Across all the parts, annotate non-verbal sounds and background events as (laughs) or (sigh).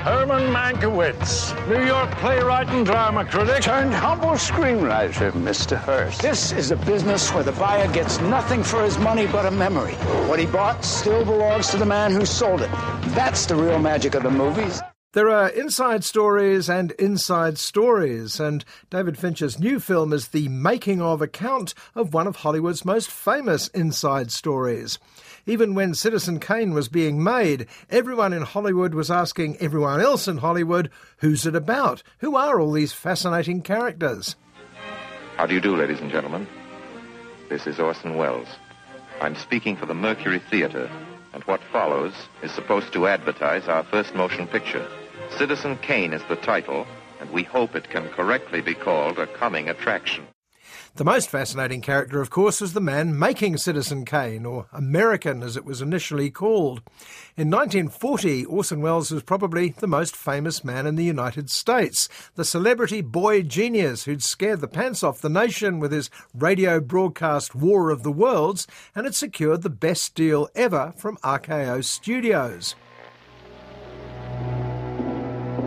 Herman Mankiewicz, New York playwright and drama critic. Turned humble screenwriter, Mr. Hearst. This is a business where the buyer gets nothing for his money but a memory. What he bought still belongs to the man who sold it. That's the real magic of the movies. There are inside stories and inside stories, and David Fincher's new film is the making of account of one of Hollywood's most famous inside stories. Even when Citizen Kane was being made, everyone in Hollywood was asking everyone else in Hollywood, who's it about? Who are all these fascinating characters? How do you do, ladies and gentlemen? This is Orson Welles. I'm speaking for the Mercury Theater, and what follows is supposed to advertise our first motion picture. Citizen Kane is the title, and we hope it can correctly be called a coming attraction. The most fascinating character, of course, was the man making Citizen Kane, or American as it was initially called. In 1940, Orson Welles was probably the most famous man in the United States, the celebrity boy genius who'd scared the pants off the nation with his radio broadcast War of the Worlds and had secured the best deal ever from RKO Studios.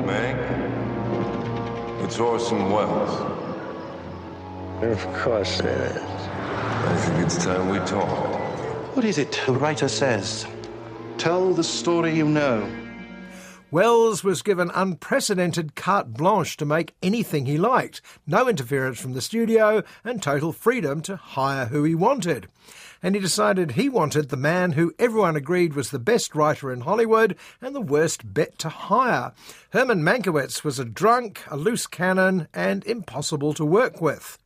Meg, it's Orson Welles. Of course it is. I think it's time we talk. What is it the writer says? Tell the story you know. Welles was given unprecedented carte blanche to make anything he liked, no interference from the studio, and total freedom to hire who he wanted. And he decided he wanted the man who everyone agreed was the best writer in Hollywood and the worst bet to hire. Herman Mankiewicz was a drunk, a loose cannon, and impossible to work with.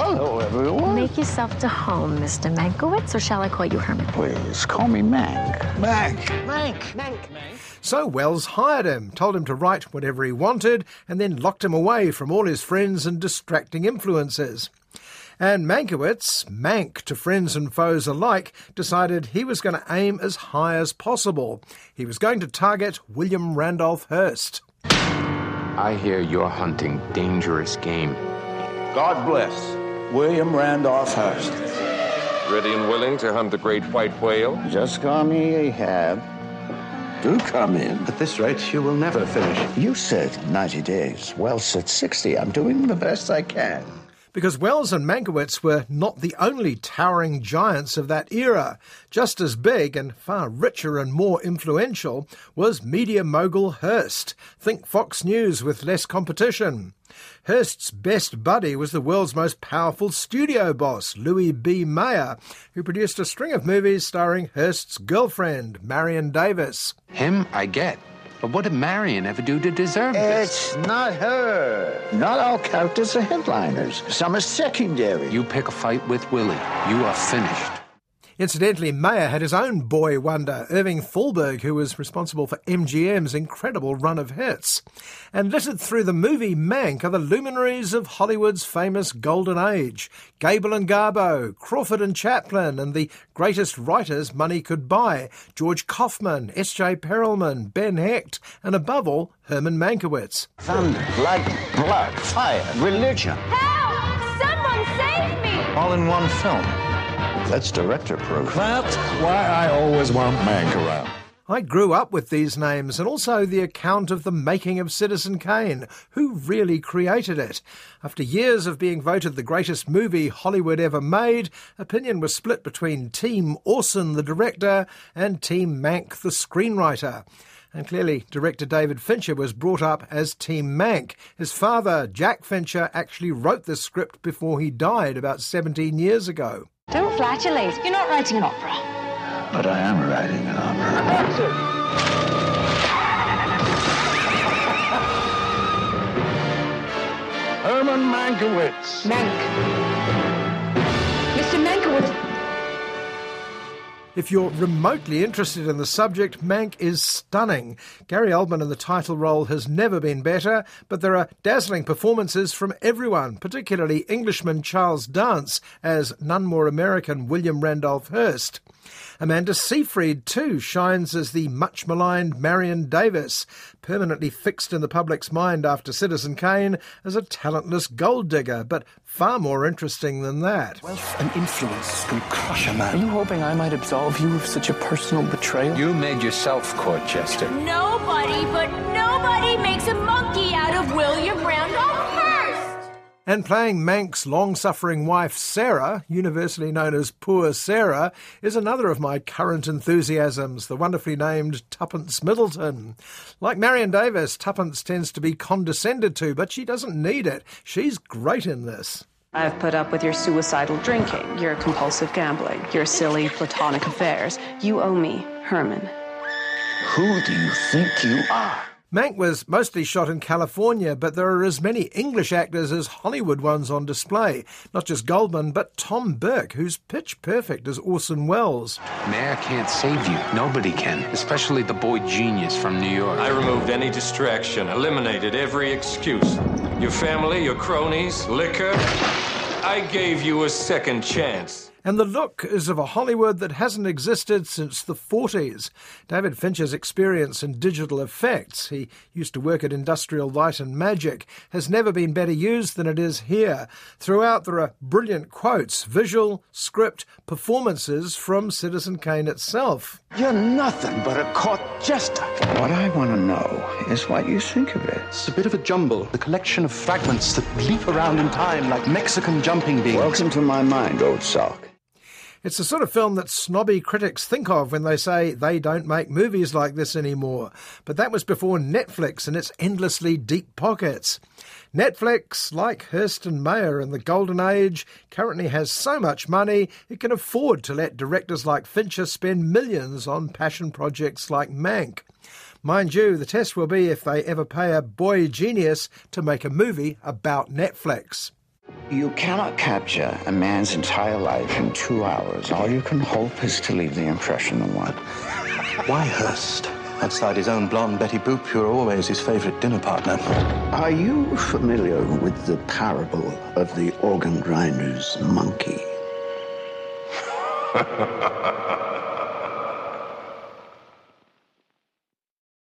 Hello, everyone. Make yourself to home, Mr. Mankiewicz, or shall I call you Herman? Please call me Mank. Mank. Mank. Mank. So Welles hired him, told him to write whatever he wanted, and then locked him away from all his friends and distracting influences. And Mankiewicz, Mank to friends and foes alike, decided he was going to aim as high as possible. He was going to target William Randolph Hearst. I hear you're hunting dangerous game. God bless William Randolph Hearst. Ready and willing to hunt the great white whale? Just call me Ahab. Do come in. At this rate, you will never finish. You said 90 days. Well, said 60. I'm doing the best I can. Because Welles and Mankiewicz were not the only towering giants of that era. Just as big and far richer and more influential was media mogul Hearst. Think Fox News with less competition. Hearst's best buddy was the world's most powerful studio boss, Louis B. Mayer, who produced a string of movies starring Hearst's girlfriend, Marion Davies. Him, I get. But what did Marion ever do to deserve this? It's not her. Not all characters are headliners. Some are secondary. You pick a fight with Willie, you are finished. Incidentally, Mayer had his own boy wonder, Irving Thalberg, who was responsible for MGM's incredible run of hits. And littered through the movie Mank are the luminaries of Hollywood's famous Golden Age Gable and Garbo, Crawford and Chaplin, and the greatest writers money could buy George Kaufman, S.J. Perelman, Ben Hecht, and above all, Herman Mankiewicz. Thunder, lightning, blood, fire, religion. Help! Someone save me! All in one film. That's director proof. That's why I always want Mank around. I grew up with these names and also the account of the making of Citizen Kane. Who really created it? After years of being voted the greatest movie Hollywood ever made, opinion was split between Team Orson, the director, and Team Mank, the screenwriter. And clearly, director David Fincher was brought up as Team Mank. His father, Jack Fincher, actually wrote the script before he died about 17 years ago. Don't flatulate. You're not writing an opera. But I am writing an opera. Herman Herman Mankiewicz. Mank. If you're remotely interested in the subject, Mank is stunning. Gary Oldman in the title role has never been better, but there are dazzling performances from everyone, particularly Englishman Charles Dance as none more American William Randolph Hearst. Amanda Seyfried, too, shines as the much maligned Marion Davies, permanently fixed in the public's mind after Citizen Kane as a talentless gold digger, but far more interesting than that. Wealth and influence can crush a man. Are you hoping I might absolve you of such a personal betrayal? You made yourself court jester. Nobody but nobody makes a monkey out of William Randolph Hearst. And playing Mank's long suffering wife, Sarah, universally known as Poor Sarah, is another of my current enthusiasms, the wonderfully named Tuppence Middleton. Like Marion Davies, Tuppence tends to be condescended to, but she doesn't need it. She's great in this. I've put up with your suicidal drinking, your compulsive gambling, your silly platonic affairs. You owe me, Herman. Who do you think you are? Mank was mostly shot in California, but there are as many English actors as Hollywood ones on display. Not just Oldman, but Tom Burke, who's pitch perfect as Orson Welles. Mayer can't save you. Nobody can, especially the boy genius from New York. I removed any distraction, eliminated every excuse. Your family, your cronies, liquor. I gave you a second chance. And the look is of a Hollywood that hasn't existed since the 40s. David Fincher's experience in digital effects, he used to work at Industrial Light and Magic, has never been better used than it is here. Throughout, there are brilliant quotes, visual, script, performances from Citizen Kane itself. You're nothing but a court jester. What I want to know is what you think of it. It's a bit of a jumble, a collection of fragments that leap around in time like Mexican jumping beans. Welcome to my mind, old sock. It's the sort of film that snobby critics think of when they say they don't make movies like this anymore. But that was before Netflix and its endlessly deep pockets. Netflix, like Hearst and Mayer in the Golden Age, currently has so much money it can afford to let directors like Fincher spend millions on passion projects like Mank. Mind you, the test will be if they ever pay a boy genius to make a movie about Netflix. You cannot capture a man's entire life in two hours. All you can hope is to leave the impression of one. (laughs) Why Hearst? Outside his own blonde Betty Boop, you're always his favorite dinner partner. Are you familiar with the parable of the organ grinder's monkey? (laughs)